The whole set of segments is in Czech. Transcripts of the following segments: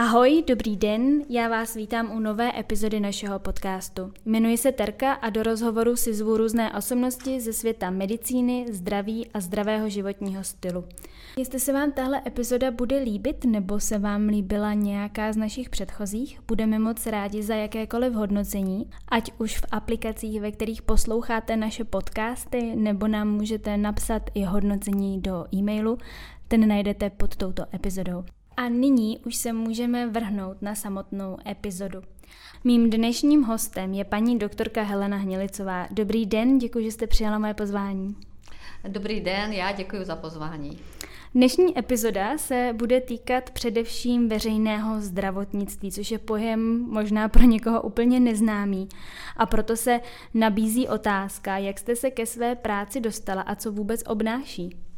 Ahoj, dobrý den, já vás vítám u nové epizody našeho podcastu. Jmenuji se Terka a do rozhovoru si zvu různé osobnosti ze světa medicíny, zdraví a zdravého životního stylu. Jestli se vám tahle epizoda bude líbit nebo se vám líbila nějaká z našich předchozích, budeme moc rádi za jakékoliv hodnocení, ať už v aplikacích, ve kterých posloucháte naše podcasty, nebo nám můžete napsat i hodnocení do e-mailu, ten najdete pod touto epizodou. A nyní už se můžeme vrhnout na samotnou epizodu. Mým dnešním hostem je paní doktorka Helena Hnělicová. Dobrý den, děkuji, že jste přijala moje pozvání. Dobrý den, já děkuji za pozvání. Dnešní epizoda se bude týkat především veřejného zdravotnictví, což je pojem možná pro někoho úplně neznámý. A proto se nabízí otázka, jak jste se ke své práci dostala a co vůbec obnáší.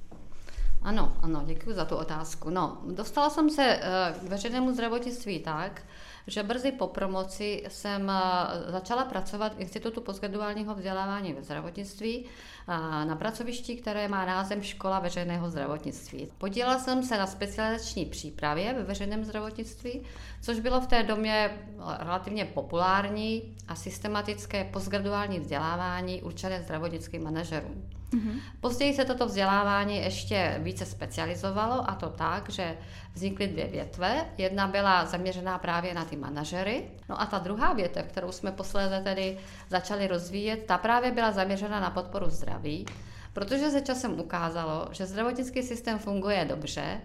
Ano, ano, děkuji za tu otázku. No, dostala jsem se eh, k veřejnému zdravotnictví tak, že brzy po promoci jsem eh, začala pracovat v Institutu postgraduálního vzdělávání ve zdravotnictví eh, na pracovišti, které má název Škola veřejného zdravotnictví. Podílela jsem se na specializační přípravě ve veřejném zdravotnictví, což bylo v té době relativně populární a systematické postgraduální vzdělávání určené zdravotnickým manažerům. Mm-hmm. Později se toto vzdělávání ještě více specializovalo a to tak, že vznikly dvě větve. Jedna byla zaměřená právě na ty manažery, no a ta druhá větev, kterou jsme posléze tedy začali rozvíjet, ta právě byla zaměřena na podporu zdraví, protože se časem ukázalo, že zdravotnický systém funguje dobře,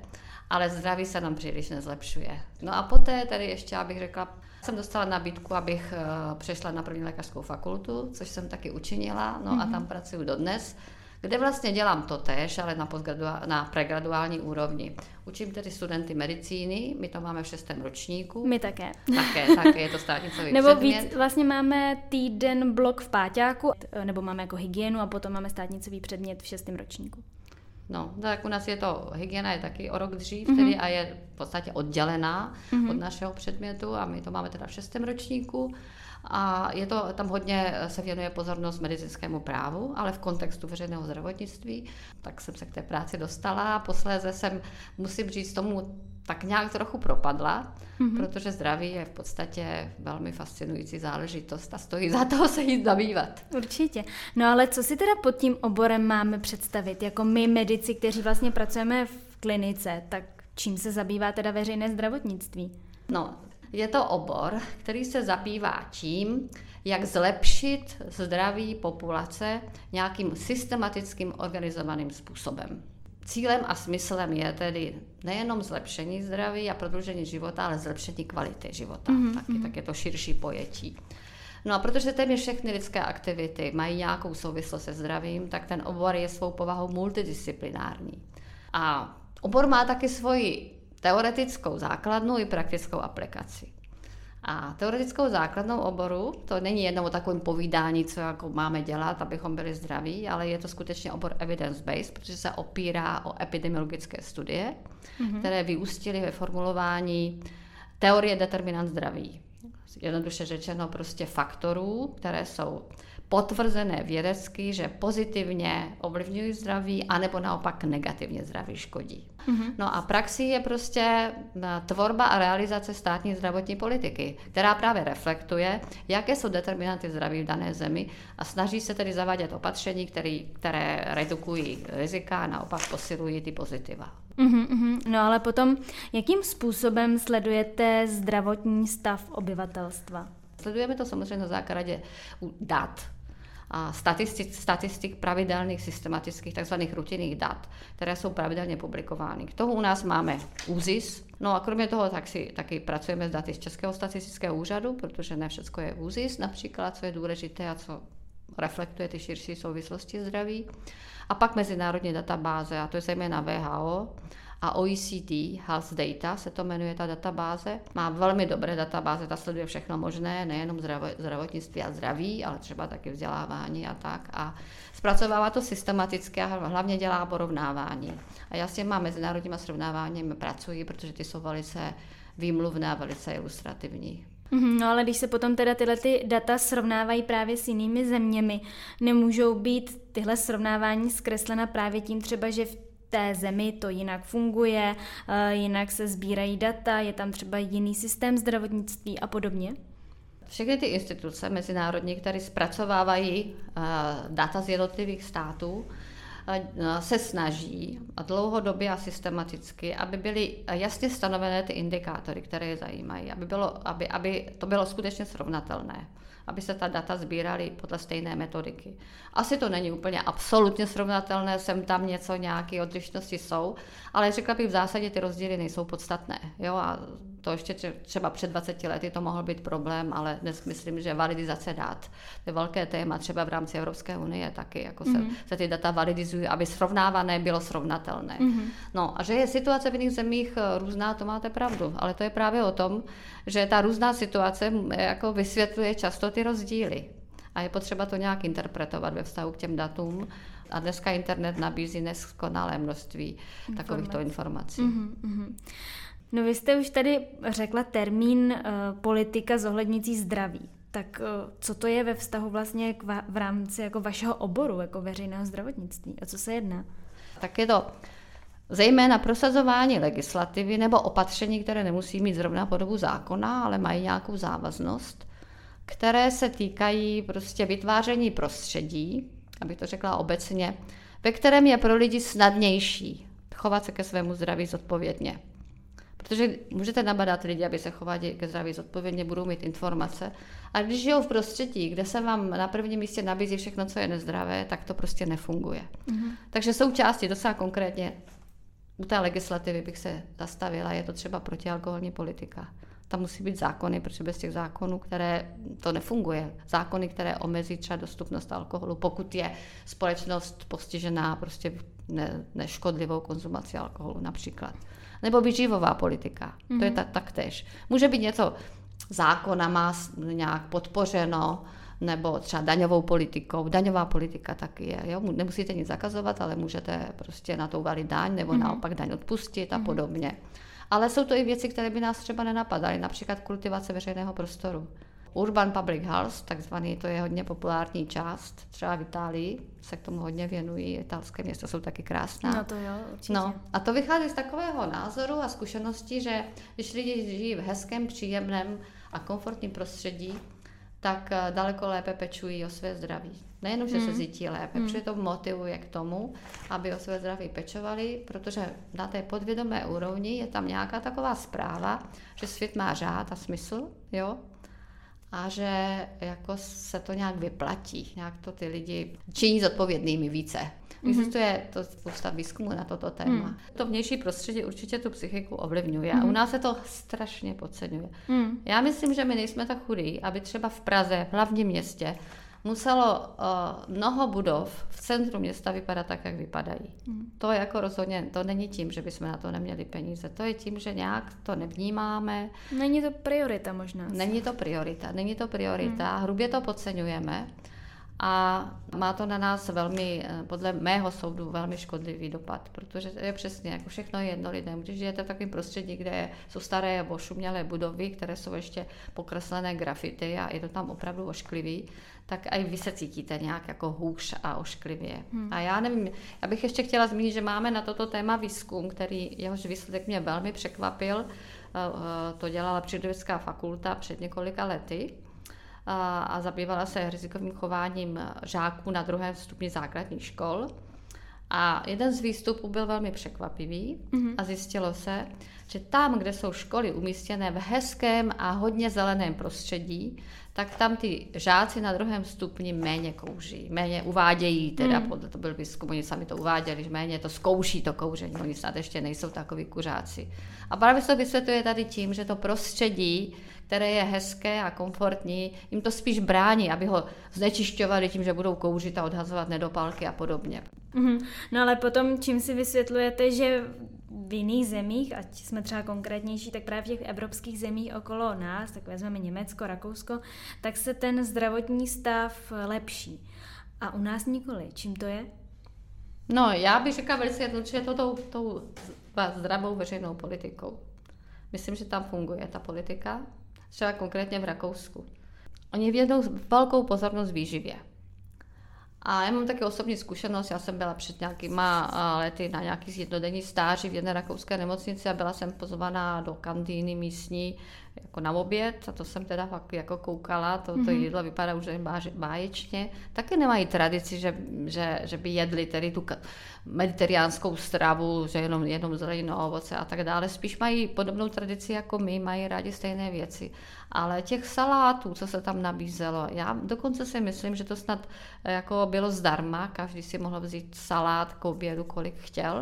ale zdraví se nám příliš nezlepšuje. No a poté tedy ještě, abych řekla, jsem dostala nabídku, abych eh, přešla na první lékařskou fakultu, což jsem taky učinila, no mm-hmm. a mhm. tam pracuji dodnes kde vlastně dělám to tež, ale na, na pregraduální úrovni. Učím tedy studenty medicíny, my to máme v šestém ročníku. My také. Také, také je to státnicový Nebo předmět. víc, vlastně máme týden blok v páťáku, nebo máme jako hygienu a potom máme státnicový předmět v šestém ročníku. No, tak u nás je to, hygiena je taky o rok dřív mm-hmm. tedy a je v podstatě oddělená mm-hmm. od našeho předmětu a my to máme teda v šestém ročníku a je to, tam hodně se věnuje pozornost medicínskému právu, ale v kontextu veřejného zdravotnictví, tak jsem se k té práci dostala a posléze jsem, musím říct, tomu tak nějak trochu propadla, mm-hmm. protože zdraví je v podstatě velmi fascinující záležitost a stojí za toho se jít zabývat. Určitě. No ale co si teda pod tím oborem máme představit? Jako my medici, kteří vlastně pracujeme v klinice, tak čím se zabývá teda veřejné zdravotnictví? No, je to obor, který se zabývá tím, jak zlepšit zdraví populace nějakým systematickým organizovaným způsobem. Cílem a smyslem je tedy nejenom zlepšení zdraví a prodloužení života, ale zlepšení kvality života. Mm-hmm. Taky, tak je to širší pojetí. No a protože téměř všechny lidské aktivity mají nějakou souvislost se zdravím, tak ten obor je svou povahou multidisciplinární. A obor má taky svoji teoretickou základnu i praktickou aplikaci. A teoretickou základnou oboru, to není jenom o takovém povídání, co jako máme dělat, abychom byli zdraví, ale je to skutečně obor evidence-based, protože se opírá o epidemiologické studie, mm-hmm. které vyústily ve formulování teorie determinant zdraví. Jednoduše řečeno prostě faktorů, které jsou potvrzené vědecky, že pozitivně ovlivňují zdraví, anebo naopak negativně zdraví škodí. Mm-hmm. No a praxi je prostě eh, tvorba a realizace státní zdravotní politiky, která právě reflektuje, jaké jsou determinanty zdraví v dané zemi a snaží se tedy zavádět opatření, který, které redukují rizika a naopak posilují ty pozitiva. Mm-hmm, no ale potom, jakým způsobem sledujete zdravotní stav obyvatelstva? Sledujeme to samozřejmě na základě dat, statistik, statistik pravidelných, systematických, takzvaných rutinných dat, které jsou pravidelně publikovány. K tomu u nás máme ÚZIS, no a kromě toho tak si, taky pracujeme s daty z Českého statistického úřadu, protože ne všechno je ÚZIS například, co je důležité a co reflektuje ty širší souvislosti zdraví. A pak mezinárodní databáze, a to je zejména VHO, a OECD Health Data se to jmenuje ta databáze. Má velmi dobré databáze, ta sleduje všechno možné, nejenom zdravotnictví a zdraví, ale třeba taky vzdělávání a tak. A zpracovává to systematicky a hlavně dělá porovnávání. A já s těma mezinárodníma srovnáváními pracuji, protože ty jsou velice výmluvné a velice ilustrativní. Mhm, no ale když se potom teda tyhle ty data srovnávají právě s jinými zeměmi, nemůžou být tyhle srovnávání zkreslena právě tím třeba, že v té zemi to jinak funguje, eh, jinak se sbírají data, je tam třeba jiný systém zdravotnictví a podobně? Všechny ty instituce mezinárodní, které zpracovávají uh, data z jednotlivých států, uh, se snaží dlouhodobě a systematicky, aby byly jasně stanovené ty indikátory, které je zajímají, aby, bylo, aby, aby to bylo skutečně srovnatelné aby se ta data sbíraly podle stejné metodiky. Asi to není úplně absolutně srovnatelné, sem tam něco, nějaké odlišnosti jsou, ale řekla bych v zásadě ty rozdíly nejsou podstatné. Jo? A to ještě třeba před 20 lety to mohl být problém, ale dnes myslím, že validizace dat je velké téma, třeba v rámci Evropské unie taky, jako mm-hmm. se, mhm. se ty data validizují, aby srovnávané bylo srovnatelné. Mm-hmm. No a že je situace v jiných zemích eh, různá, to máte pravdu, ale to je právě o tom, že ta různá situace jako vysvětluje často ty rozdíly. A je potřeba to nějak interpretovat ve vztahu k těm datům. A dneska internet nabízí neskonalé množství Informace. takovýchto informací. Mm-hmm. No vy jste už tady řekla termín uh, politika zohlednící zdraví. Tak uh, co to je ve vztahu vlastně k va- v rámci jako vašeho oboru, jako veřejného zdravotnictví? A co se jedná? Tak je to zejména prosazování legislativy nebo opatření, které nemusí mít zrovna podobu zákona, ale mají nějakou závaznost, které se týkají prostě vytváření prostředí, abych to řekla obecně, ve kterém je pro lidi snadnější chovat se ke svému zdraví zodpovědně. Protože můžete nabadat lidi, aby se chovali ke zdraví zodpovědně, budou mít informace. A když žijou v prostředí, kde se vám na prvním místě nabízí všechno, co je nezdravé, tak to prostě nefunguje. Mm-hmm. Takže součástí docela konkrétně u té legislativy bych se zastavila, je to třeba protialkoholní politika. Tam musí být zákony, protože bez těch zákonů, které to nefunguje. Zákony, které omezí třeba dostupnost alkoholu, pokud je společnost postižená prostě ne, neškodlivou konzumací alkoholu například. Nebo výživová politika, mm-hmm. to je mhm. tak, taktéž. Může být něco zákona má nějak podpořeno, nebo třeba daňovou politikou. Daňová politika taky je. Jo? Nemusíte nic zakazovat, ale můžete prostě na to uvalit daň nebo mm-hmm. naopak daň odpustit a mm-hmm. podobně. Ale jsou to i věci, které by nás třeba nenapadaly, například kultivace veřejného prostoru. Urban Public Health, takzvaný, to je hodně populární část, třeba v Itálii se k tomu hodně věnují, italské města jsou taky krásná. No to jo, určitě. No, a to vychází z takového názoru a zkušenosti, že když lidi žijí v hezkém, příjemném a komfortním prostředí, tak eh, daleko lépe pečují o své zdraví. Nejenom, že hmm. se cítí lépe, hmm. protože to motivuje k tomu, aby o své zdraví pečovali, protože na té podvědomé úrovni je tam nějaká taková zpráva, že svět má řád a smysl, jo, a že jako se to nějak vyplatí, nějak to ty lidi činí zodpovědnými více. Mm-hmm. Existuje to spousta výzkumu na toto téma. Mm. To vnější prostředí určitě tu psychiku ovlivňuje mm. a u mhm. nás se to strašně podceňuje. Mm. Já myslím, že my nejsme tak chudí, aby třeba v Praze, v hlavním městě, muselo uh, mnoho budov v centru města vypadat tak, jak vypadají. Mm. To je jako rozhodně, to není tím, že bychom na to neměli peníze, to je tím, že nějak to nevnímáme. Není to priorita možná. Není to priorita, není to priorita, mm. hrubě to podceňujeme a má to na nás velmi, eh, podle mého soudu, velmi škodlivý dopad, protože je přesně, jako všechno je jedno lidem. Když žijete v takovém prostředí, kde jsou staré nebo šumělé budovy, které jsou ještě pokreslené grafity a je to tam opravdu ošklivý, tak i vy se cítíte nějak jako hůř a ošklivě. Hmm. A já nevím, já bych ještě chtěla zmínit, že máme na toto téma výzkum, který jehož výsledek mě velmi překvapil. Eh, eh, to dělala Přírodovědecká fakulta před několika lety a, a zabývala se rizikovým chováním žáků na druhém stupni základních škol. A jeden z výstupů byl velmi překvapivý mm-hmm. a zjistilo se, že tam, kde jsou školy umístěné v hezkém a hodně zeleném prostředí, tak tam ty žáci na druhém stupni méně kouří, méně uvádějí, teda mm. podle to byl výzkum, oni sami to uváděli, že méně to zkouší to kouření, oni snad ještě nejsou takový kuřáci. A právě se to vysvětluje tady tím, že to prostředí které je hezké a komfortní, jim to spíš brání, aby ho znečišťovali tím, že budou kouřit a odhazovat nedopálky a podobně. Mm-hmm. No ale potom, čím si vysvětlujete, že v jiných zemích, ať jsme třeba konkrétnější, tak právě v těch evropských zemích okolo nás, tak vezmeme Německo, Rakousko, tak se ten zdravotní stav lepší. A u nás nikoli. Čím to je? No, já bych řekla velice jednoduše to tou, tou zdravou veřejnou politikou. Myslím, že tam funguje ta politika třeba konkrétně v Rakousku. Oni vědou velkou pozornost výživě. A já mám také osobní zkušenost, já jsem byla před nějakýma lety na nějaký jednodenní stáži v jedné rakouské nemocnici a byla jsem pozvaná do kantýny místní jako na oběd a to jsem teda fakt jako koukala, to, to mm-hmm. jídlo vypadá už báječně. Taky nemají tradici, že, že, že by jedli tedy tu mediteránskou stravu, že jenom, jenom zeleninu, ovoce a tak dále. Spíš mají podobnou tradici jako my, mají rádi stejné věci. Ale těch salátů, co se tam nabízelo, já dokonce si myslím, že to snad jako bylo zdarma, každý si mohl vzít salát k obědu, kolik chtěl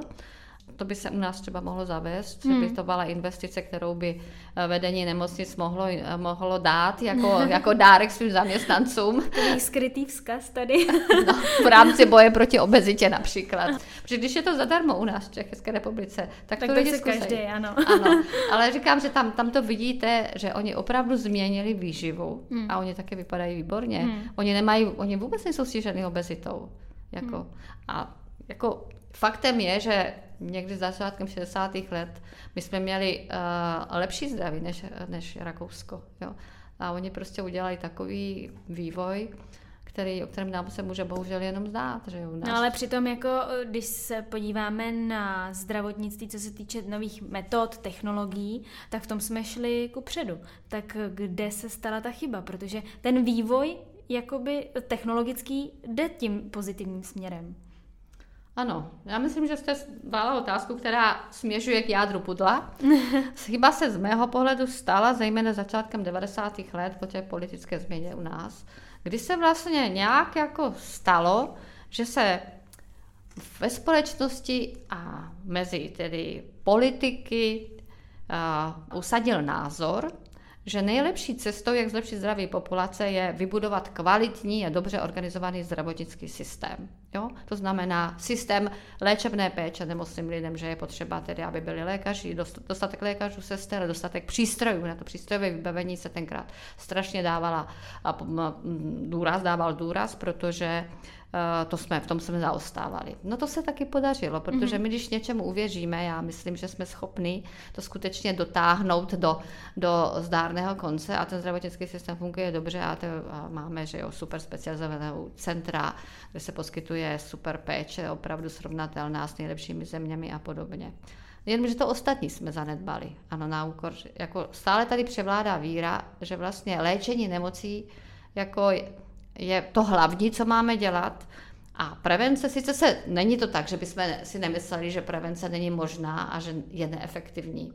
to by se u nás třeba mohlo zavést, hmm. že by to byla investice, kterou by eh, vedení nemocnic mohlo, eh, mohlo dát jako, jako dárek svým zaměstnancům. Je skrytý vzkaz tady. No, v rámci boje proti obezitě například. Protože když je to zadarmo u nás v České republice, tak, tak to lidi každý, ano. ano. Ale říkám, že tam, tam to vidíte, že oni opravdu změnili výživu hmm. a oni také vypadají výborně. Hmm. Oni nemají, oni vůbec nejsou stižený obezitou. Jako, hmm. A jako faktem je, že někdy začátkem 60. let my jsme měli uh, lepší zdraví než, než Rakousko. Jo? A oni prostě udělali takový vývoj, který, o kterém nám se může bohužel jenom zdát. Že jo, No ale přitom, jako, když se podíváme na zdravotnictví, co se týče nových metod, technologií, tak v tom jsme šli ku předu. Tak kde se stala ta chyba? Protože ten vývoj jakoby technologický jde tím pozitivním směrem. Ano, já myslím, že jste vála otázku, která směřuje k jádru pudla. Chyba se z mého pohledu stala zejména začátkem 90. let po té politické změně u nás, kdy se vlastně nějak jako stalo, že se ve společnosti a mezi tedy politiky uh, usadil názor, že nejlepší cestou, jak zlepšit zdraví populace, je vybudovat kvalitní a dobře organizovaný zdravotnický systém. Jo? To znamená systém léčebné péče nemocným lidem, že je potřeba tedy, aby byli lékaři, dostatek lékařů, sester, dostatek přístrojů. Na to přístrojové vybavení se tenkrát strašně dávala a důraz, dával důraz, protože to jsme, v tom jsme zaostávali. No to se taky podařilo, protože mhm. my, když něčemu uvěříme, já myslím, že jsme schopni to skutečně dotáhnout do, do zdárného konce a ten zdravotnický systém funguje dobře a, to, a máme, že jo, super specializovanou centra, kde se poskytuje super péče, opravdu srovnatelná s nejlepšími zeměmi a podobně. Jenomže to ostatní jsme zanedbali. Ano, na úkor, jako stále tady převládá víra, že vlastně léčení nemocí jako je to hlavní, co máme dělat. A prevence, sice se, není to tak, že bychom si nemysleli, že prevence není možná a že je neefektivní,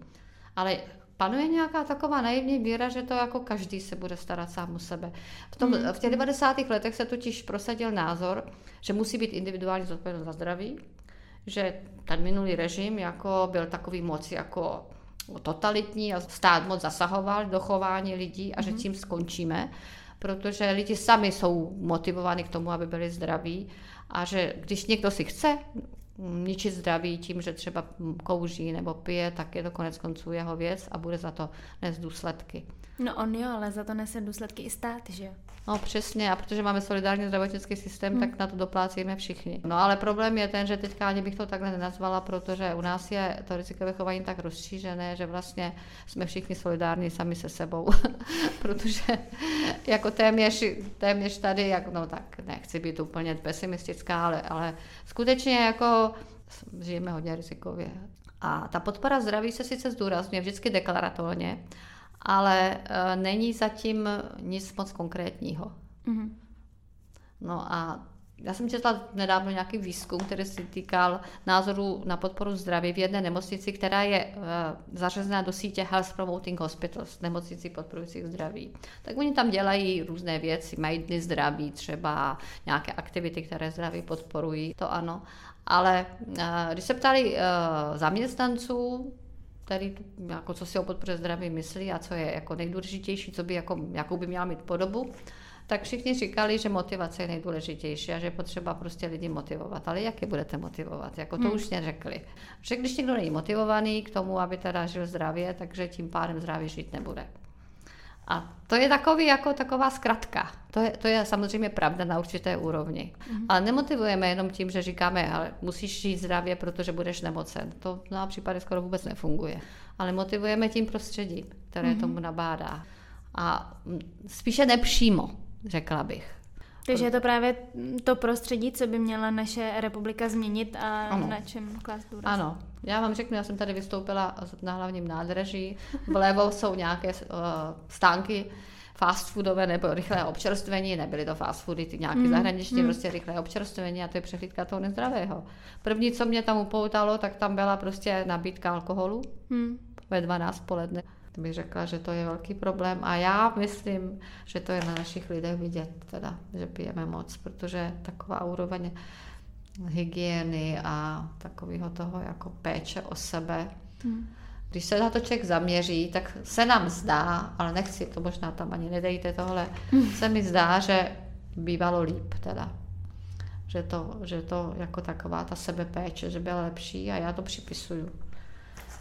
ale panuje nějaká taková naivní víra, že to jako každý se bude starat sám o sebe. V, tom, mm. v těch 90. letech se totiž prosadil názor, že musí být individuální zodpovědnost za zdraví, že ten minulý režim jako byl takový moc jako totalitní a stát moc zasahoval do chování lidí a že mm. tím skončíme protože lidi sami jsou motivováni k tomu, aby byli zdraví a že když někdo si chce ničit zdraví tím, že třeba kouří nebo pije, tak je to konec konců jeho věc a bude za to nést důsledky. No on jo, ale za to nese důsledky i stát, že jo? No přesně, a protože máme solidární zdravotnický systém, hmm. tak na to doplácíme všichni. No ale problém je ten, že teďka ani bych to takhle nenazvala, protože u nás je to rizikové chování tak rozšířené, že vlastně jsme všichni solidární sami se sebou. protože jako téměř, téměř tady, jak, no tak nechci být úplně pesimistická, ale, ale skutečně jako žijeme hodně rizikově. A ta podpora zdraví se sice zdůrazňuje vždycky deklaratorně, ale uh, není zatím nic moc konkrétního. Mm-hmm. No a já jsem četla nedávno nějaký výzkum, který se týkal názoru na podporu zdraví v jedné nemocnici, která je uh, zařazená do sítě Health Promoting Hospitals, nemocnici podporujících zdraví. Tak oni tam dělají různé věci, mají dny zdraví, třeba nějaké aktivity, které zdraví podporují, to ano. Ale uh, když se ptali uh, zaměstnanců, který, jako co si o podpoře zdraví myslí a co je jako nejdůležitější, co by jako, jakou by měla mít podobu, tak všichni říkali, že motivace je nejdůležitější a že je potřeba prostě lidi motivovat. Ale jak je budete motivovat? Jako to hmm. už neřekli. Že když někdo není motivovaný k tomu, aby teda žil zdravě, takže tím pádem zdravě žít nebude. A to je takový, jako taková zkratka. To je, to je samozřejmě pravda na určité úrovni. Mm-hmm. Ale nemotivujeme jenom tím, že říkáme, ale musíš žít zdravě, protože budeš nemocen. To na případě skoro vůbec nefunguje. Ale motivujeme tím prostředím, které mm-hmm. tomu nabádá. A spíše nepřímo, řekla bych. Takže je to právě to prostředí, co by měla naše republika změnit a ano. na čem klást důraz. Ano, já vám řeknu, já jsem tady vystoupila na hlavním nádraží, vlevo jsou nějaké uh, stánky fast foodové nebo rychlé občerstvení, nebyly to fast foody, ty nějaké mm. zahraniční, mm. prostě rychlé občerstvení a to je přehlídka toho nezdravého. První, co mě tam upoutalo, tak tam byla prostě nabídka alkoholu mm. ve 12 poledne. To bych řekla, že to je velký problém a já myslím, že to je na našich lidech vidět, teda, že pijeme moc, protože taková úroveň hygieny a takového toho jako péče o sebe, hmm. když se na to člověk zaměří, tak se nám zdá, ale nechci to možná tam ani nedejte tohle, hmm. se mi zdá, že bývalo líp teda. Že to, že to jako taková ta sebepéče, že byla lepší a já to připisuju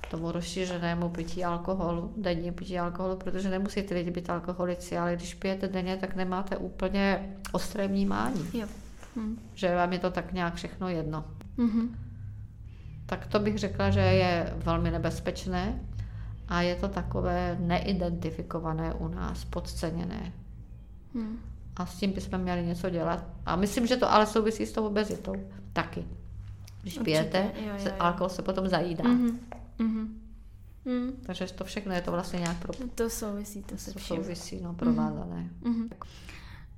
tomu rozšířenému pití alkoholu, denní pití alkoholu, protože nemusíte lidi být alkoholici, ale když pijete denně, tak nemáte úplně ostré vnímání. Jo. Hm. Že vám je to tak nějak všechno jedno. Mm-hmm. Tak to bych řekla, že je velmi nebezpečné a je to takové neidentifikované u nás, podceněné. Mm. A s tím bychom měli něco dělat. A myslím, že to ale souvisí s tou obezitou taky. Když Určitě, pijete, jo, jo, jo. alkohol se potom zajídá. Mm-hmm. Mm-hmm. Mm. Takže to všechno je to vlastně nějak pro... To souvisí, to se To souvisí, no, provázané. Mm-hmm.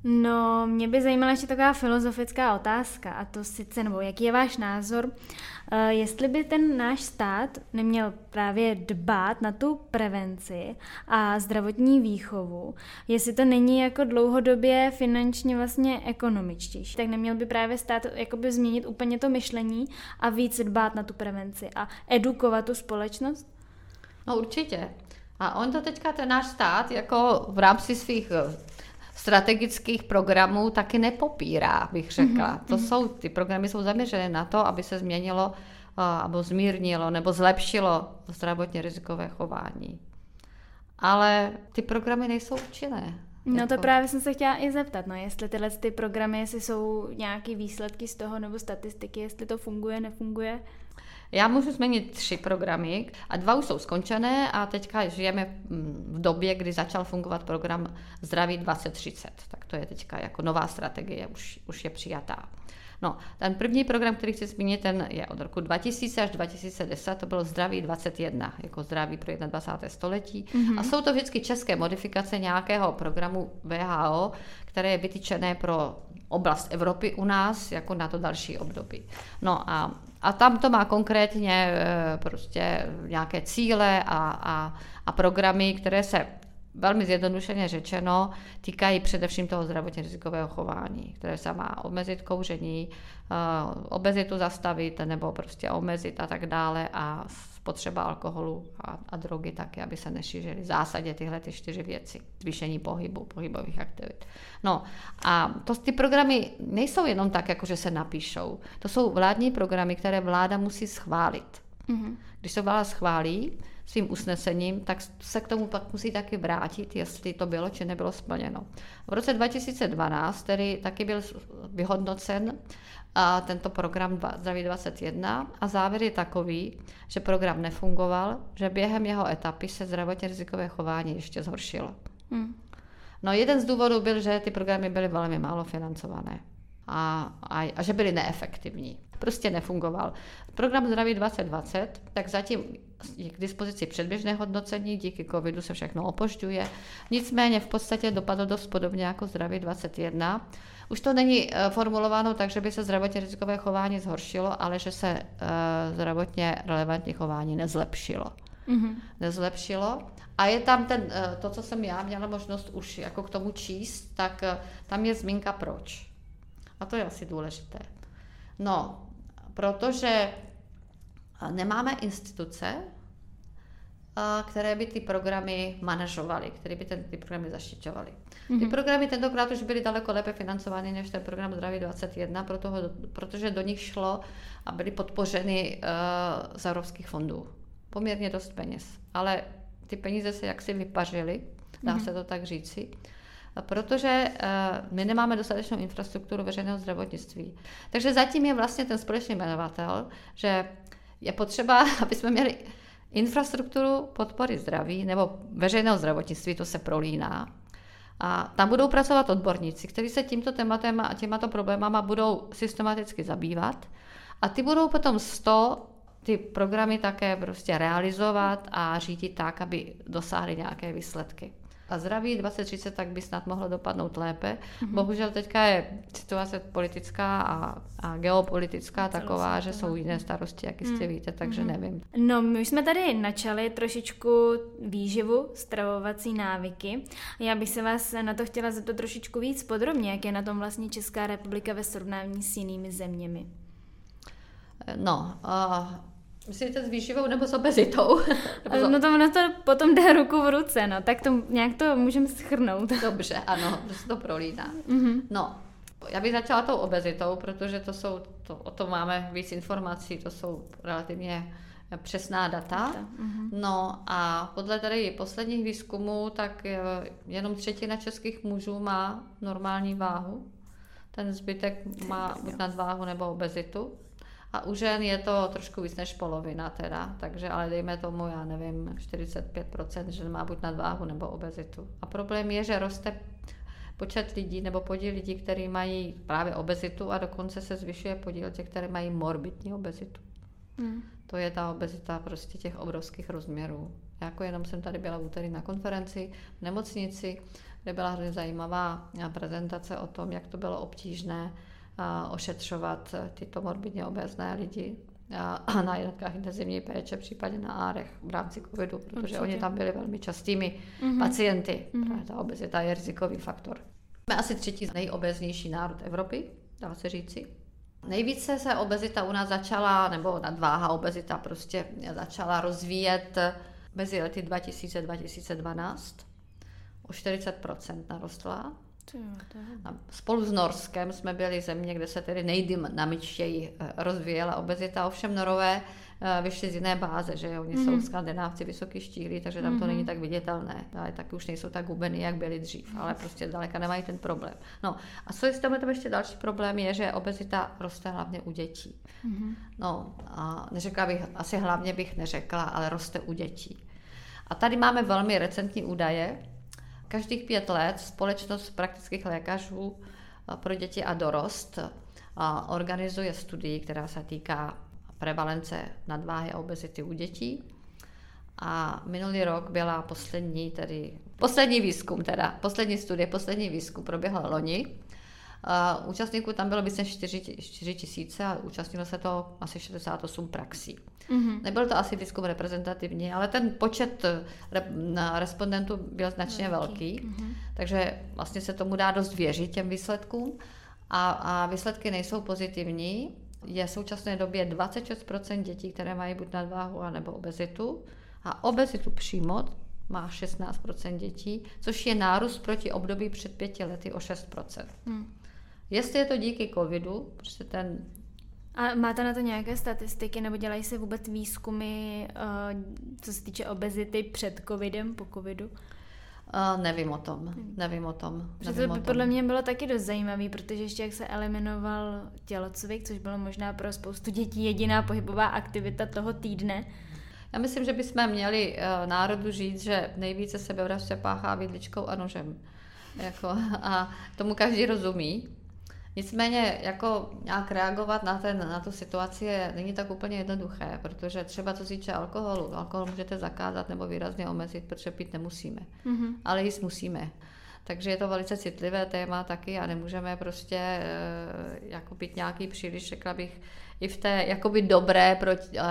No, mě by zajímala ještě taková filozofická otázka, a to sice, nebo jaký je váš názor, uh, jestli by ten náš stát neměl právě dbát na tu prevenci a zdravotní výchovu, jestli to není jako dlouhodobě finančně vlastně ekonomičtější, tak neměl by právě stát jakoby změnit úplně to myšlení a víc dbát na tu prevenci a edukovat tu společnost? No určitě. A on to teďka, ten náš stát, jako v rámci svých strategických programů taky nepopírá, bych řekla. Mm-hmm. To mhm. jsou, ty programy jsou zaměřené na to, aby se změnilo nebo zmírnilo nebo zlepšilo zdravotně rizikové chování. Ale ty programy nejsou účinné. No jako... to právě jsem se chtěla i zeptat, no jestli tyhle ty programy, jestli jsou nějaké výsledky z toho nebo statistiky, jestli to funguje, nefunguje. Já můžu změnit tři programy a dva už jsou skončené a teďka žijeme v době, kdy začal fungovat program Zdraví 2030. Tak to je teďka jako nová strategie, už, už je přijatá. No, ten první program, který chci zmínit, ten je od roku 2000 až 2010, to bylo Zdraví 21, jako zdraví pro 21. století. Mm-hmm. A jsou to vždycky české modifikace nějakého programu VHO, které je vytyčené pro oblast Evropy u nás, jako na to další období. No a a tam to má konkrétně eh, prostě nějaké cíle a, a, a programy, které se velmi zjednodušeně řečeno týkají především toho zdravotně rizikového chování, které se má omezit kouření, eh, obezitu zastavit nebo prostě omezit a tak dále a spotřeba alkoholu a, a drogy taky, aby se nešířily. V zásadě tyhle ty čtyři věci. Zvýšení pohybu, pohybových aktivit. No a to, ty programy nejsou jenom tak, jako že se napíšou. To jsou vládní programy, které vláda musí schválit. Mm-hmm. Když se vláda schválí svým usnesením, tak se k tomu pak musí taky vrátit, jestli to bylo či nebylo splněno. V roce 2012 tedy taky byl vyhodnocen a tento program Zdraví 21 a závěr je takový, že program nefungoval, že během jeho etapy se zdravotně rizikové chování ještě zhoršilo. Hmm. No jeden z důvodů byl, že ty programy byly velmi málo financované a, a, a že byly neefektivní. Prostě nefungoval. Program Zdraví 2020, tak zatím je k dispozici předběžné hodnocení, díky covidu se všechno opožďuje. Nicméně v podstatě dopadlo dost podobně jako Zdraví 21. Už to není eh, formulováno tak, že by se zdravotně rizikové chování zhoršilo, ale že se uh, zdravotně relevantní chování nezlepšilo. Mm-hmm. Nezlepšilo. A je tam ten, uh, to, co jsem já měla možnost už jako k tomu číst, tak tam je zmínka proč. A to je asi důležité. No, protože nemáme instituce, které by ty programy manažovaly, které by ten, ty programy zaštiťovaly. Mm-hmm. Ty mhm. programy tentokrát už byly daleko lépe financovány než ten program Zdraví 21, proto, protože do nich šlo a byly podpořeny uh, z evropských fondů. Poměrně dost peněz. Ale ty peníze se jaksi vypařily, dá mm-hmm. se to tak říci protože uh, my nemáme dostatečnou infrastrukturu veřejného zdravotnictví. Takže zatím je vlastně ten společný jmenovatel, že je potřeba, aby jsme měli infrastrukturu podpory zdraví nebo veřejného zdravotnictví, to se prolíná. A tam budou pracovat odborníci, kteří se tímto tématem a těmato problémama budou systematicky zabývat. A ty budou potom z toho ty programy také prostě realizovat a řídit tak, aby dosáhly nějaké výsledky a zdraví 2030 tak by snad mohlo dopadnout lépe. Mm-hmm. Bohužel teďka je situace politická a, a geopolitická taková, že jsou jiné starosti, jak jistě mm. víte, takže mm-hmm. nevím. No, my už jsme tady načali trošičku výživu, stravovací návyky. Já bych se vás na to chtěla zeptat trošičku víc podrobně, jak je na tom vlastně Česká republika ve srovnání s jinými zeměmi. No, uh, Myslíte s výživou nebo s obezitou? nebo no to ono to potom jde ruku v ruce, no, tak to nějak to můžeme schrnout. Dobře, ano, to se to prolíná. Mm-hmm. No, já bych začala tou obezitou, protože to jsou, to, o tom máme víc informací, to jsou relativně přesná data. Mm-hmm. No a podle tady posledních výzkumů, tak jenom třetina českých mužů má normální váhu. Ten zbytek má buď nadváhu nebo obezitu. A u žen je to trošku víc než polovina teda, takže ale dejme tomu, já nevím, 45% žen má buď nadváhu nebo obezitu. A problém je, že roste počet lidí nebo podíl lidí, kteří mají právě obezitu a dokonce se zvyšuje podíl těch, kteří mají morbidní obezitu. Hmm. To je ta obezita prostě těch obrovských rozměrů. Já jako jenom jsem tady byla v úterý na konferenci v nemocnici, kde byla hrozně zajímavá prezentace o tom, jak to bylo obtížné ošetřovat tyto morbidně obézné lidi na jednotkách intenzivní péče, případně na árech v rámci covidu, protože Určitě. oni tam byli velmi častými mm-hmm. pacienty. Mm-hmm. Ta obezita je rizikový faktor. Jsme asi třetí nejobeznější národ Evropy, dá se říci. Nejvíce se obezita u nás začala, nebo nadváha obezita prostě začala rozvíjet mezi lety 2000-2012. O 40% narostla Spolu s Norskem jsme byli země, kde se tedy nejdynamičtěji eh, rozvíjela obezita, ovšem Norové eh, vyšli z jiné báze, že oni mm-hmm. jsou mhm. skandinávci vysoký štíhlí, takže tam mm-hmm. to není mhm. tak viditelné, ale taky už nejsou tak hubený, jak byli dřív, ale prostě daleka nemají ten problém. No a co je s tam ještě další problém je, že obezita roste hlavně u dětí. Mm-hmm. No a neřekla bych, asi hlavně bych neřekla, ale roste u dětí. A tady máme velmi recentní údaje, Každých pět let společnost praktických lékařů eh, pro děti a dorost eh, organizuje studii, která se týká prevalence nadváhy a obezity u dětí. A minulý rok byla poslední, tedy poslední výzkum, teda poslední studie, poslední výzkum proběhl loni Uh, účastníků tam bylo více než 4, 4 tisíce a účastnilo se to asi 68 praxí. Mm-hmm. Nebyl to asi výzkum reprezentativní, ale ten počet eh, respondentů byl značně velký, velký mm-hmm. takže vlastně se tomu dá dost věřit těm výsledkům a, a výsledky nejsou pozitivní. Je v současné době 26% dětí, které mají buď nadváhu nebo obezitu a obezitu přímo má 16% dětí, což je nárůst proti období před pěti lety o 6%. Hmm. Jestli je to díky covidu, prostě ten a máte na to nějaké statistiky, nebo dělají se vůbec výzkumy, eh, co se týče obezity před covidem, po covidu? Uh, nevím o tom, nevím o tom. Nevím to by tom. podle mě bylo taky dost zajímavý, protože ještě jak se eliminoval tělocvik, což bylo možná pro spoustu dětí jediná pohybová aktivita toho týdne. Já myslím, že bychom měli uh, národu říct, že nejvíce sebevražd páchá vidličkou a nožem. Jako, a tomu každý rozumí. Nicméně jako nějak reagovat na, ten, na tu situaci je, není tak úplně jednoduché, protože třeba co se týče alkoholu, alkohol můžete zakázat nebo výrazně omezit, protože pít nemusíme, mm-hmm. ale jíst musíme. Takže je to velice citlivé téma taky a nemůžeme prostě e, jako být nějaký příliš, řekla bych, i v té jakoby dobré proti, e,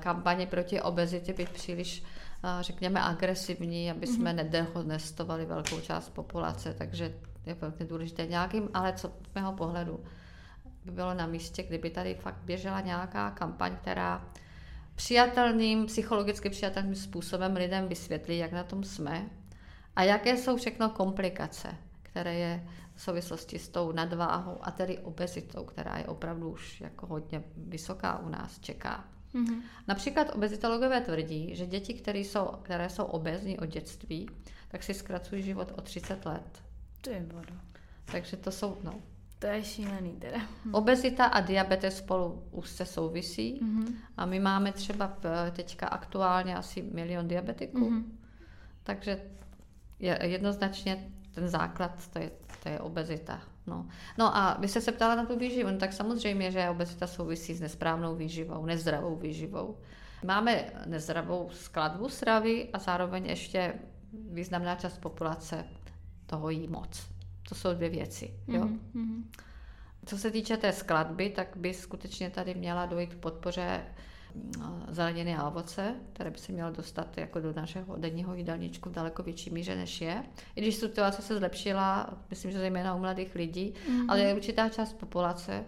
kampani proti obezitě být příliš e, řekněme agresivní, aby jsme mm-hmm. nedehonestovali velkou část populace, takže je velmi důležité nějakým, ale co z mého pohledu by bylo na místě, kdyby tady fakt běžela nějaká kampaň, která přijatelným, psychologicky přijatelným způsobem lidem vysvětlí, jak na tom jsme a jaké jsou všechno komplikace, které je v souvislosti s tou nadváhou a tedy obezitou, která je opravdu už jako hodně vysoká u nás čeká. Mm-hmm. Například obezitologové tvrdí, že děti, které jsou, které jsou obezní od dětství, tak si zkracují život o 30 let. To je voda. Takže to jsou, no. To je šílený teda. Hm. Obezita a diabetes spolu úzce souvisí mm-hmm. a my máme třeba teďka aktuálně asi milion diabetiků. Mm-hmm. Takže je jednoznačně ten základ, to je, to je obezita. No. no a vy jste se ptala na tu výživu, no tak samozřejmě, že obezita souvisí s nesprávnou výživou, nezdravou výživou. Máme nezdravou skladbu stravy a zároveň ještě významná část populace toho jí moc. To jsou dvě věci. Jo? Mm-hmm. Co se týče té skladby, tak by skutečně tady měla dojít k podpoře zeleniny a ovoce, které by se mělo dostat jako do našeho denního jídelníčku v daleko větší míře, než je. I když situace se zlepšila, myslím, že zejména u mladých lidí, mm-hmm. ale je určitá část populace,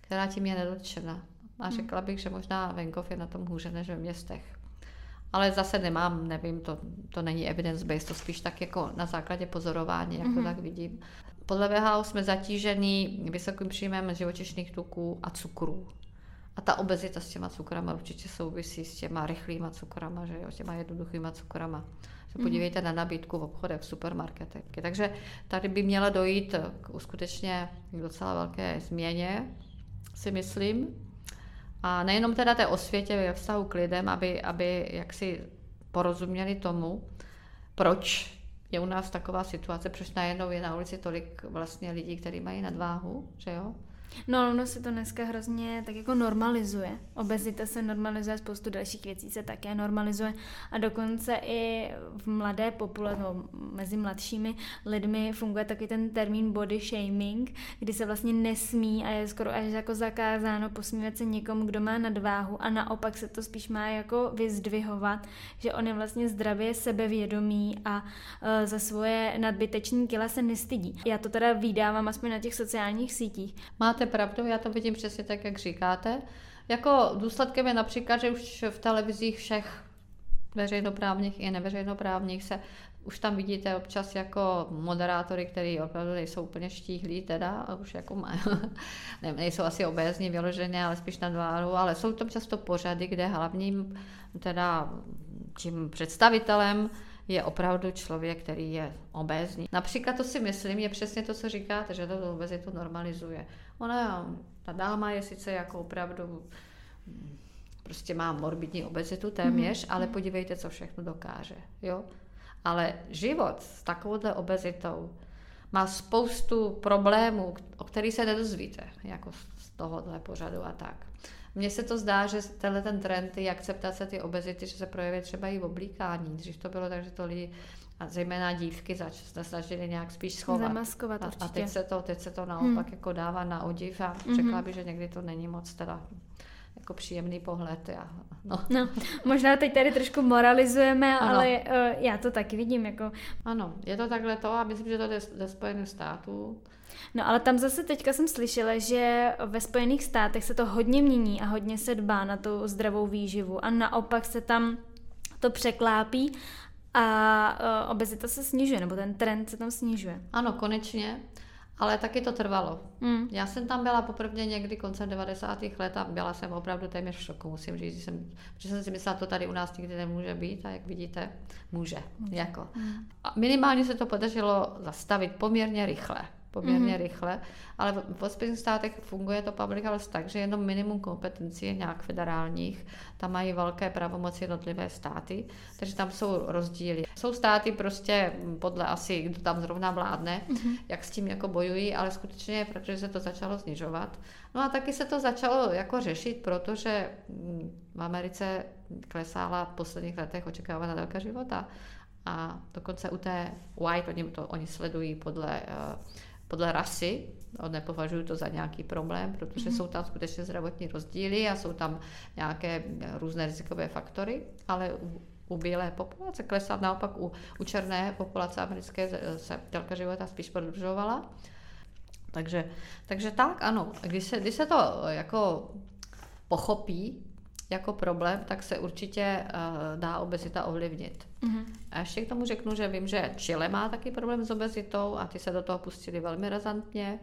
která tím je nedotčena. A řekla bych, že možná venkov je na tom hůře než ve městech. Ale zase nemám, nevím, to, to není evidence-based, to spíš tak jako na základě pozorování, jak mm-hmm. to tak vidím. Podle VHO jsme zatížený vysokým příjmem živočišných tuků a cukrů. A ta obezita s těma cukrama určitě souvisí s těma rychlýma cukrama, že jo, s těma jednoduchýma cukrama. Se mhm. podívejte mm. na nabídku v obchodech, v supermarketech. Takže tady by měla dojít k skutečně docela velké změně, si myslím. A nejenom teda té osvětě ve vztahu k lidem, aby, aby jaksi porozuměli tomu, proč je u nás taková situace, proč najednou je na ulici tolik vlastně lidí, kteří mají nadváhu, že jo? No, ono se to dneska hrozně tak jako normalizuje. Obezita se normalizuje, spoustu dalších věcí se také normalizuje a dokonce i v mladé populaci, no, mezi mladšími lidmi funguje taky ten termín body shaming, kdy se vlastně nesmí a je skoro až jako zakázáno posmívat se někomu, kdo má nadváhu a naopak se to spíš má jako vyzdvihovat, že on je vlastně zdravě sebevědomý a uh, za svoje nadbyteční kila se nestydí. Já to teda vydávám aspoň na těch sociálních sítích. Máte pravdu, já to vidím přesně tak, jak říkáte. Jako důsledkem je například, že už v televizích všech veřejnoprávních i neveřejnoprávních se už tam vidíte občas jako moderátory, který opravdu nejsou úplně štíhlí teda, a už jako mají, ne, nejsou asi obézní vyloženě, ale spíš na dváru, ale jsou to často pořady, kde hlavním teda tím představitelem je opravdu člověk, který je obézní. Například to si myslím, je přesně to, co říkáte, že to obezitu normalizuje. Ona, ta dáma je sice jako opravdu prostě má morbidní obezitu téměř, mm. ale podívejte, co všechno dokáže. Jo? Ale život s takovouhle obezitou má spoustu problémů, o kterých se nedozvíte, jako z tohohle pořadu a tak. Mně se to zdá, že tenhle ten trend, ty akceptace, ty obezity, že se projeví třeba i v oblíkání. Dřív to bylo tak, že to lidi, a zejména dívky, zač, se snažili nějak spíš schovat. Zamaskovat a, určitě. a teď se to, teď se to naopak hmm. jako dává na odiv a hmm. řekla bych, že někdy to není moc teda jako příjemný pohled. Já, no. no, možná teď tady trošku moralizujeme, ano. ale uh, já to taky vidím. Jako... Ano, je to takhle to a myslím, že to jde ze Spojených států. No ale tam zase teďka jsem slyšela, že ve Spojených státech se to hodně mění a hodně se dbá na tu zdravou výživu a naopak se tam to překlápí a uh, obezita se snižuje, nebo ten trend se tam snižuje. Ano, konečně. Ale taky to trvalo. Mm. Já jsem tam byla poprvé někdy koncem 90. let a byla jsem opravdu téměř v šoku, musím říct, že jsem, že jsem si myslela, to tady u nás nikdy nemůže být a jak vidíte, může. může. Jako. Mm. A minimálně se to podařilo zastavit poměrně rychle poměrně mm-hmm. rychle, ale v Spojených státech funguje to public health tak, že jenom minimum kompetencí je nějak federálních, tam mají velké pravomoci jednotlivé státy, takže tam jsou rozdíly. Jsou státy prostě podle asi, kdo tam zrovna vládne, mm-hmm. jak s tím jako bojují, ale skutečně, protože se to začalo snižovat. No a taky se to začalo jako řešit, protože v Americe klesála v posledních letech očekávaná délka života. A dokonce u té white, oni, to, oni sledují podle uh, podle rasy, no, nepovažuji to za nějaký problém, protože mm-hmm. jsou tam skutečně zdravotní rozdíly a jsou tam nějaké různé rizikové faktory, ale u, u bílé populace klesá, naopak u, u černé populace americké se délka života spíš prodlužovala. Takže, takže tak, ano, když se, když se to jako pochopí, jako problém, tak se určitě uh, dá obezita ovlivnit. Mm-hmm. A ještě k tomu řeknu, že vím, že Chile má taky problém s obezitou a ty se do toho pustili velmi razantně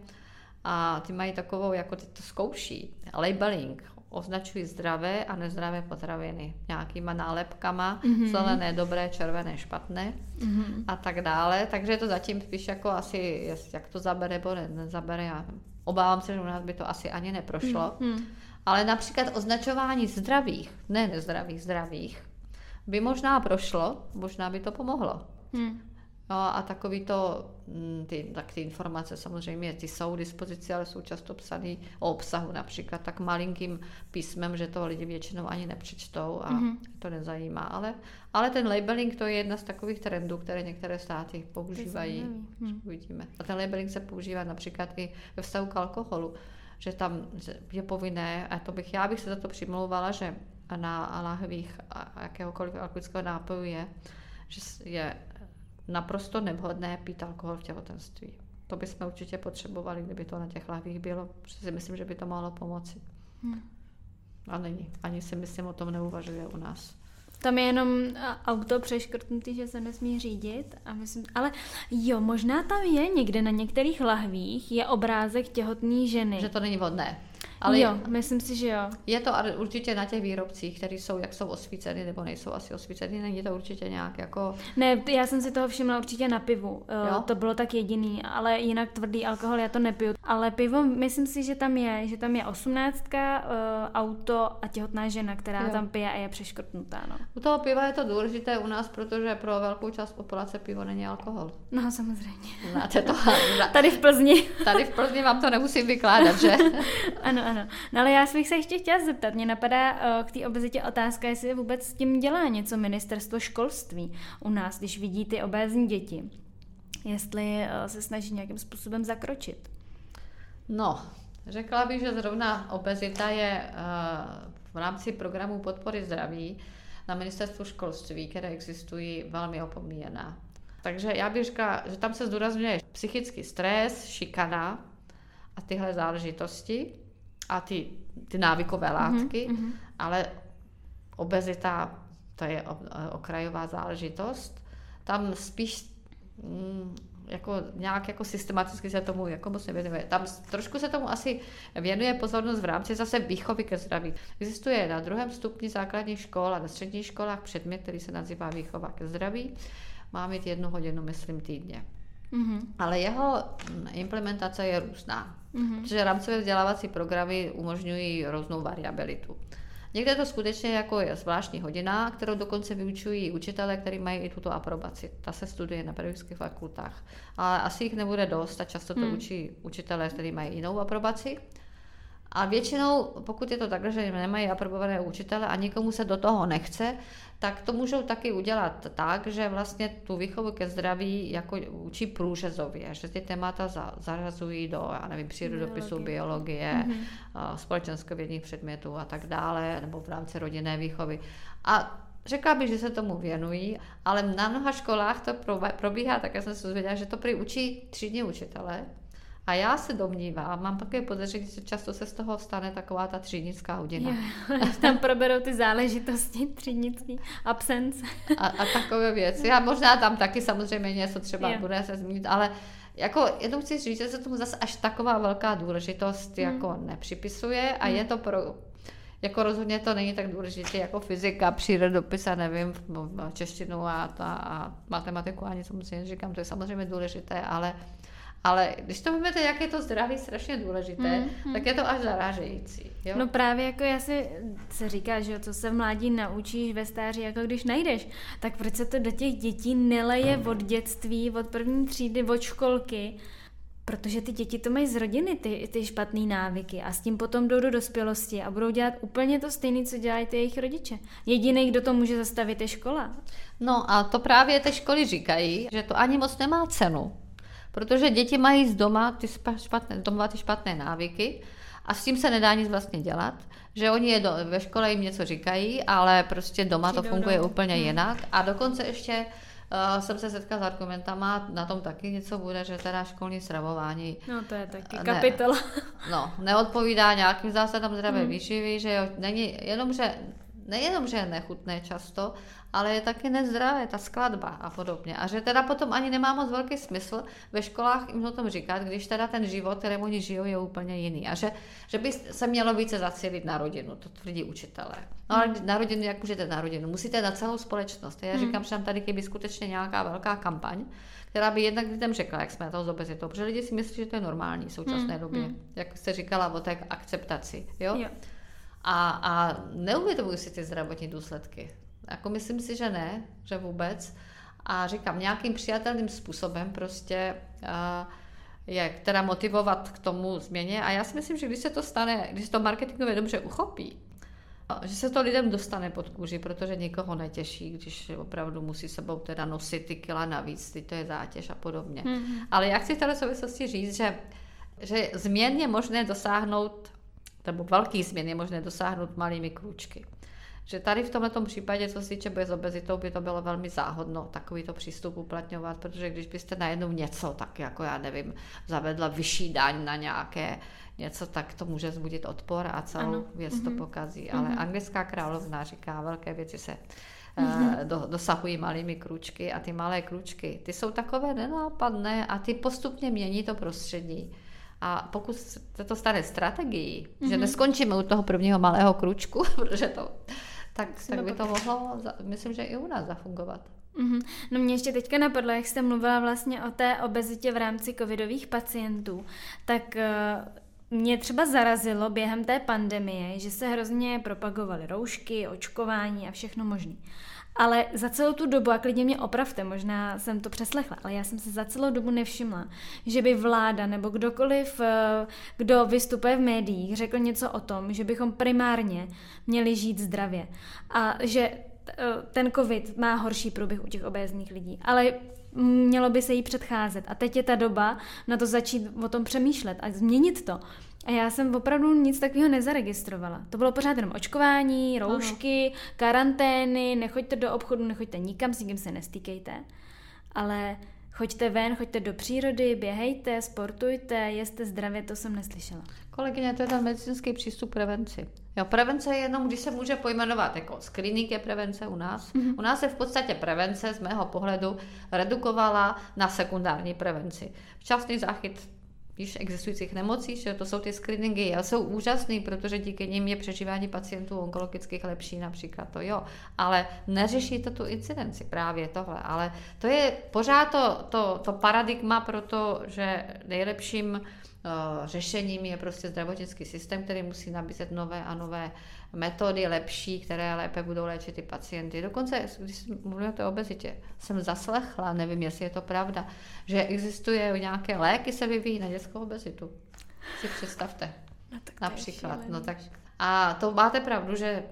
a ty mají takovou, jako ty to zkouší, labeling, označují zdravé a nezdravé potraviny nějakýma nálepkama, mm-hmm. zelené, dobré, červené, špatné mm-hmm. a tak dále. Takže to zatím spíš jako asi, jak to zabere nebo nezabere. Já obávám se, že u nás by to asi ani neprošlo. Mm-hmm. Ale například označování zdravých, ne nezdravých, zdravých, by možná prošlo, možná by to pomohlo. Hmm. No a takový to, mm, ty, tak ty informace samozřejmě, ty jsou k dispozici, ale jsou často psané o obsahu například tak malinkým písmem, že to lidi většinou ani nepřečtou a mm-hmm. to nezajímá. Ale, ale ten labeling to je jedna z takových trendů, které některé státy používají. Hmm. Uvidíme. A ten labeling se používá například i ve vztahu k alkoholu, že tam je povinné, a to bych, já bych se za to přimlouvala, že na lahvích jakéhokoliv alkoholického nápoju je, že je naprosto nevhodné pít alkohol v těhotenství. To bychom určitě potřebovali, kdyby to na těch lahvích bylo, protože si myslím, že by to mohlo pomoci. Hmm. A není. Ani si myslím, o tom neuvažuje u nás. Tam je jenom auto přeškrtnutý, že se nesmí řídit. A myslím, ale jo, možná tam je někde na některých lahvích je obrázek těhotné ženy. Že to není vhodné. Ale jo, myslím si, že jo. Je to určitě na těch výrobcích, kteří jsou, jak jsou osvíceny, nebo nejsou asi osvíceny, není to určitě nějak jako... Ne, já jsem si toho všimla určitě na pivu. Eh, jo? To bylo tak jediný, ale jinak tvrdý alkohol já to nepiju. Ale pivo, myslím si, že tam je, že tam je osmnáctka, uh, auto a těhotná žena, která jo. tam pije a je přeškrtnutá. No. U toho piva je to důležité u nás, protože pro velkou část populace pivo není alkohol. No samozřejmě. Znáte to? Tady v Plzni. Tady v Plzni vám to nemusím vykládat, že? ano, ano ano. No ale já bych se ještě chtěla zeptat. Mě napadá uh, k té obezitě otázka, jestli vůbec s tím dělá něco ministerstvo školství u nás, když vidí ty obézní děti. Jestli uh, se snaží nějakým způsobem zakročit. No, řekla bych, že zrovna obezita je uh, v rámci programu podpory zdraví na ministerstvu školství, které existují, velmi opomíjená. Takže já bych řekla, že tam se zdůrazňuje psychický stres, šikana a tyhle záležitosti a ty, ty návykové mhm, látky, mm-hmm. ale obezita, to je okrajová záležitost. Tam spíš mm, jako nějak jako systematicky se tomu jako moc nevěnuje. Tam trošku se tomu asi věnuje pozornost v rámci zase výchovy ke zdraví. Existuje na druhém stupni základních škol a na středních školách předmět, který se nazývá výchova ke zdraví. Má mít jednu hodinu, myslím, týdně. Mm-hmm. Ale jeho implementace je různá, mm-hmm. protože rámcové vzdělávací programy umožňují různou variabilitu. Někde to skutečně jako je zvláštní hodina, kterou dokonce vyučují učitelé, kteří mají i tuto aprobaci. Ta se studuje na pedagogických fakultách. Ale asi jich nebude dost a často to mm. učí učitelé, kteří mají jinou aprobaci. A většinou, pokud je to tak, že nemají aprobované učitele a nikomu se do toho nechce, tak to můžou taky udělat tak, že vlastně tu výchovu ke zdraví jako učí průřezově, že ty témata za, zařazují do, já nevím, přírodopisu, biologie, biologie mm-hmm. společenskovědních předmětů a tak dále, nebo v rámci rodinné výchovy. A Řekla bych, že se tomu věnují, ale na mnoha školách to probíhá tak, já jsem se dozvěděla, že to prý učí třídní učitele, a já se domnívám, mám také podezření, že často se z toho stane taková ta třídnická hodina. Jo, tam proberou ty záležitosti třídnický, absence. A, a takové věci. A možná tam taky samozřejmě něco třeba jo. bude se zmínit, ale jako jenom chci říct, že se tomu zase až taková velká důležitost hmm. jako nepřipisuje a hmm. je to pro, jako rozhodně to není tak důležité jako fyzika, přírodopis a nevím, češtinu a, ta, a matematiku ani musím říkám, to je samozřejmě důležité, ale ale když to vezmete, jak je to zdraví strašně důležité, hmm, hmm. tak je to až zarážející. Jo? No právě jako já si se říká, že co se v mládí naučíš ve stáří, jako když najdeš, tak proč se to do těch dětí neleje od dětství, od první třídy, od školky, Protože ty děti to mají z rodiny, ty, ty špatné návyky a s tím potom jdou do dospělosti a budou dělat úplně to stejné, co dělají ty jejich rodiče. Jediný, kdo to může zastavit, je škola. No a to právě ty školy říkají, že to ani moc nemá cenu. Protože děti mají z doma ty špatné, doma ty špatné návyky a s tím se nedá nic vlastně dělat, že oni je do, ve škole jim něco říkají, ale prostě doma to funguje úplně hmm. jinak a dokonce ještě uh, jsem se setkala s argumentama, na tom taky něco bude, že teda školní stravování. No to je taky ne, kapitola. No, neodpovídá nějakým zásadám zdravé hmm. výživy, že jo, není jenom, že nejenom, že je nechutné často, ale je taky nezdravé, ta skladba a podobně. A že teda potom ani nemá moc velký smysl ve školách jim o tom říkat, když teda ten život, který oni žijou, je úplně jiný. A že, že by se mělo více zacílit na rodinu, to tvrdí učitelé. No ale na rodinu, jak můžete na rodinu? Musíte na celou společnost. Já hmm. říkám, že tam tady chybí skutečně nějaká velká kampaň, která by jednak lidem řekla, jak jsme to s obezitou, protože lidi si myslí, že to je normální v současné hmm. době, hmm. jak jste říkala o té akceptaci. Jo? jo. A, a neuvědomují si ty zdravotní důsledky. Jako myslím si, že ne, že vůbec. a říkám, nějakým přijatelným způsobem prostě je teda motivovat k tomu změně a já si myslím, že když se to stane, když se to marketingově dobře uchopí, že se to lidem dostane pod kůži, protože nikoho netěší, když opravdu musí sebou teda nosit ty kila navíc, ty to je zátěž a podobně. Mm-hmm. Ale já chci v této souvislosti říct, že, že změn je možné dosáhnout, nebo velký změn je možné dosáhnout malými krůčky. Že tady v tomto případě, co se týče boje s obezitou, by to bylo velmi záhodno takovýto přístup uplatňovat, protože když byste najednou něco, tak jako já nevím, zavedla vyšší daň na nějaké něco, tak to může zbudit odpor a celou ano. věc mm-hmm. to mhm. pokazí. Ale mm-hmm. anglická královna říká, velké věci se mm-hmm. do, dosahují malými kručky a ty malé kručky, ty jsou takové nenápadné a ty postupně mění to prostředí. A pokud se to stane strategií, mm-hmm. že mhm. neskončíme u toho prvního malého kručku, protože to, tak, tak by to mohlo, myslím, že i u nás zafungovat. Mm-hmm. No mě ještě teďka napadlo, jak jste mluvila vlastně o té obezitě v rámci covidových pacientů, tak uh, mě třeba zarazilo během té pandemie, že se hrozně propagovaly roušky, očkování a všechno možné. Ale za celou tu dobu, a klidně mě opravte, možná jsem to přeslechla, ale já jsem se za celou dobu nevšimla, že by vláda nebo kdokoliv, eh, kdo vystupuje v médiích, řekl něco o tom, že bychom primárně měli žít zdravě. A že eh, ten covid má horší průběh u těch obézních lidí. Ale mělo by se jí předcházet. A teď je ta doba na to začít o tom přemýšlet a změnit to. A já jsem opravdu nic takového nezaregistrovala. To bylo pořád jenom očkování, roušky, ano. karantény, nechoďte do obchodu, nechoďte nikam, s nikým se nestýkejte. Ale choďte ven, choďte do přírody, běhejte, sportujte, jeste zdravě, to jsem neslyšela. Kolegyně, to je ten medicínský přístup prevenci. Jo, prevence je jenom, když se může pojmenovat jako screening je prevence u nás. Mm-hmm. U nás se v podstatě prevence z mého pohledu redukovala na sekundární prevenci. Včasný záchyt již existujících nemocí, že to jsou ty screeningy a jsou úžasný, protože díky nim je přežívání pacientů onkologických lepší například to jo, ale neřeší to tu incidenci právě tohle, ale to je pořád to, to, to paradigma pro to, že nejlepším uh, řešením je prostě zdravotnický systém, který musí nabízet nové a nové metody lepší, které lépe budou léčit ty pacienty. Dokonce, když mluvím o obezitě, jsem zaslechla, nevím, jestli je to pravda, že existuje nějaké léky, se vyvíjí na dětskou obezitu. Si představte. No, tak například. No, tak, a to máte pravdu, že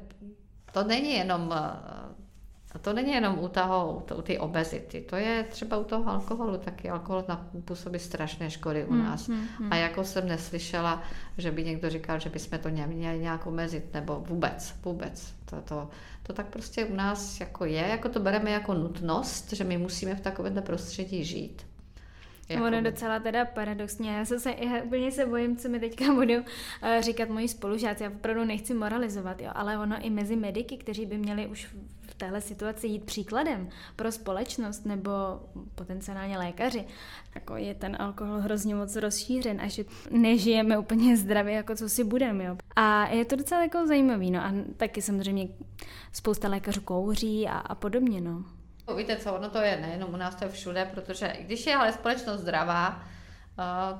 to není jenom a to není jenom u, toho, u té obezity, to je třeba u toho alkoholu, taky alkohol působí strašné škody u hmm, nás. Hmm, hmm. A jako jsem neslyšela, že by někdo říkal, že bychom to neměli nějak omezit, nebo vůbec, vůbec. To, to, to tak prostě u nás jako je, jako to bereme jako nutnost, že my musíme v takovémhle prostředí žít. Jako... Ono docela teda paradoxně. Já se, se já úplně se bojím, co mi teďka budou uh, říkat moji spolužáci. Já opravdu nechci moralizovat, jo, ale ono i mezi mediky, kteří by měli už téhle situaci jít příkladem pro společnost nebo potenciálně lékaři, jako je ten alkohol hrozně moc rozšířen a že nežijeme úplně zdravě, jako co si budeme. A je to docela jako zajímavý. No a taky samozřejmě spousta lékařů kouří a, a podobně. No. Víte co, ono to je nejenom u nás, to je všude, protože když je ale společnost zdravá,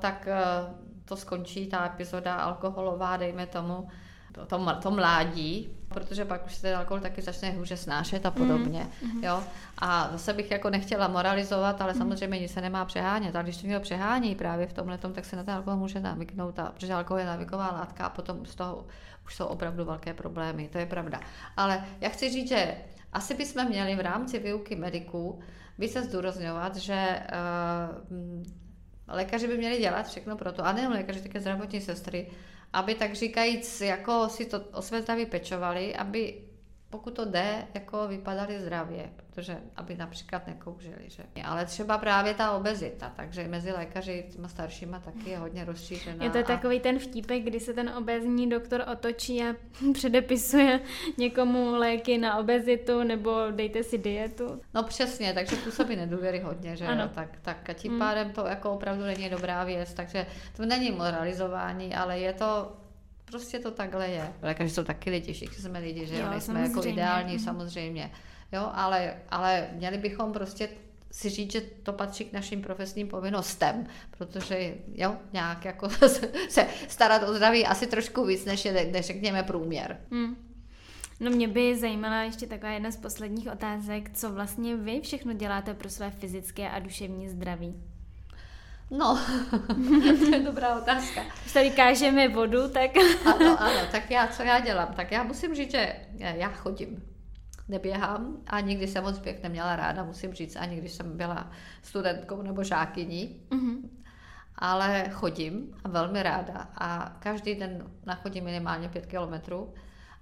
tak uh, to skončí ta epizoda alkoholová, dejme tomu, to, to, to mládí, protože pak už se ten alkohol taky začne hůře snášet a mhm, podobně. Mm, jo? A zase bych jako nechtěla moralizovat, ale mm. samozřejmě nic se nemá přehánět. A když to někdo přehání právě v tomhle, tak se na ten alkohol může navyknout, a, protože alkohol je navyková látka a potom z toho už jsou opravdu velké problémy, to je pravda. Ale já chci říct, že asi bychom měli v rámci výuky mediků by se zdůrazňovat, že uh, lékaři by měli dělat všechno pro to, a nejen lékaři, také zdravotní sestry, aby tak říkajíc jako si to o své zdraví pečovali, aby pokud to jde, jako vypadali zdravě, protože aby například nekouřili. Že? Ale třeba právě ta obezita, takže mezi lékaři těma staršíma taky je hodně rozšířená. Je to a... takový ten vtípek, kdy se ten obezní doktor otočí a předepisuje někomu léky na obezitu nebo dejte si dietu. No přesně, takže působí nedůvěry hodně, že ano. Tak, tak a tím hmm. pádem to jako opravdu není dobrá věc, takže to není moralizování, ale je to Prostě to takhle je. Lékaři jsou taky lidi, všichni jsme lidi, že jo, nejsme jako ideální mm. samozřejmě. Jo, ale, ale měli bychom prostě si říct, že to patří k našim profesním povinnostem, protože jo, nějak jako se starat o zdraví asi trošku víc, než je, než řekněme průměr. Hmm. No mě by zajímala ještě taková jedna z posledních otázek, co vlastně vy všechno děláte pro své fyzické a duševní zdraví? No, to je dobrá otázka. Když tady kážeme vodu, tak... ano, ano, tak já, co já dělám? Tak já musím říct, že já chodím. Neběhám a nikdy jsem moc běh neměla ráda, musím říct, ani když jsem byla studentkou nebo žákyní. Mm-hmm. Ale chodím a velmi ráda a každý den nachodím minimálně pět kilometrů.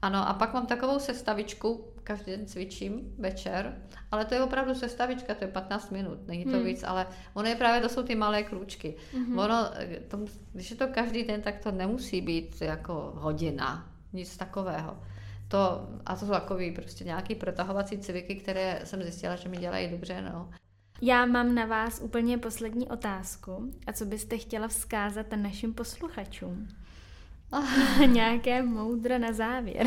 Ano, a pak mám takovou sestavičku, každý den cvičím večer, ale to je opravdu sestavička, to je 15 minut, není to hmm. víc, ale ono je právě, to jsou ty malé krůčky. Hmm. Ono, to, když je to každý den, tak to nemusí být jako hodina, nic takového. To, a to jsou takový prostě nějaký protahovací cviky, které jsem zjistila, že mi dělají dobře, no. Já mám na vás úplně poslední otázku. A co byste chtěla vzkázat našim posluchačům? Nějaké moudro na závěr.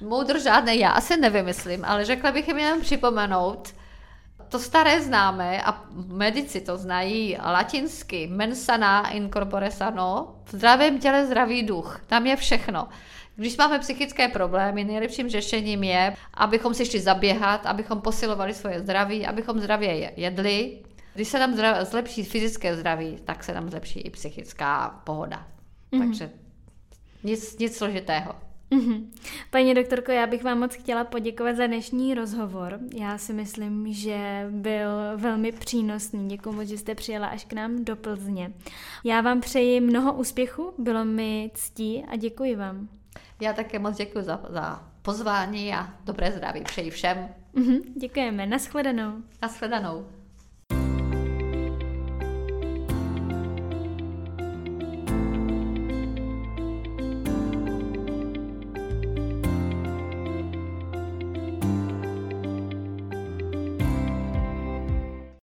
Moudro žádné já asi nevymyslím, ale řekla bych jim jenom připomenout, to staré známe a medici to znají latinsky, mensana in corpore sano, v zdravém těle zdravý duch, tam je všechno. Když máme psychické problémy, nejlepším řešením je, abychom si šli zaběhat, abychom posilovali svoje zdraví, abychom zdravě jedli. Když se nám zlepší fyzické zdraví, tak se nám zlepší i psychická pohoda. Mm-hmm. Takže nic, nic složitého. Mm-hmm. Paní doktorko, já bych vám moc chtěla poděkovat za dnešní rozhovor. Já si myslím, že byl velmi přínosný. Děkuji moc, že jste přijela až k nám do Plzně. Já vám přeji mnoho úspěchu, bylo mi ctí a děkuji vám. Já také moc děkuji za, za pozvání a dobré zdraví přeji všem. Mm-hmm. Děkujeme, nashledanou. Nashledanou.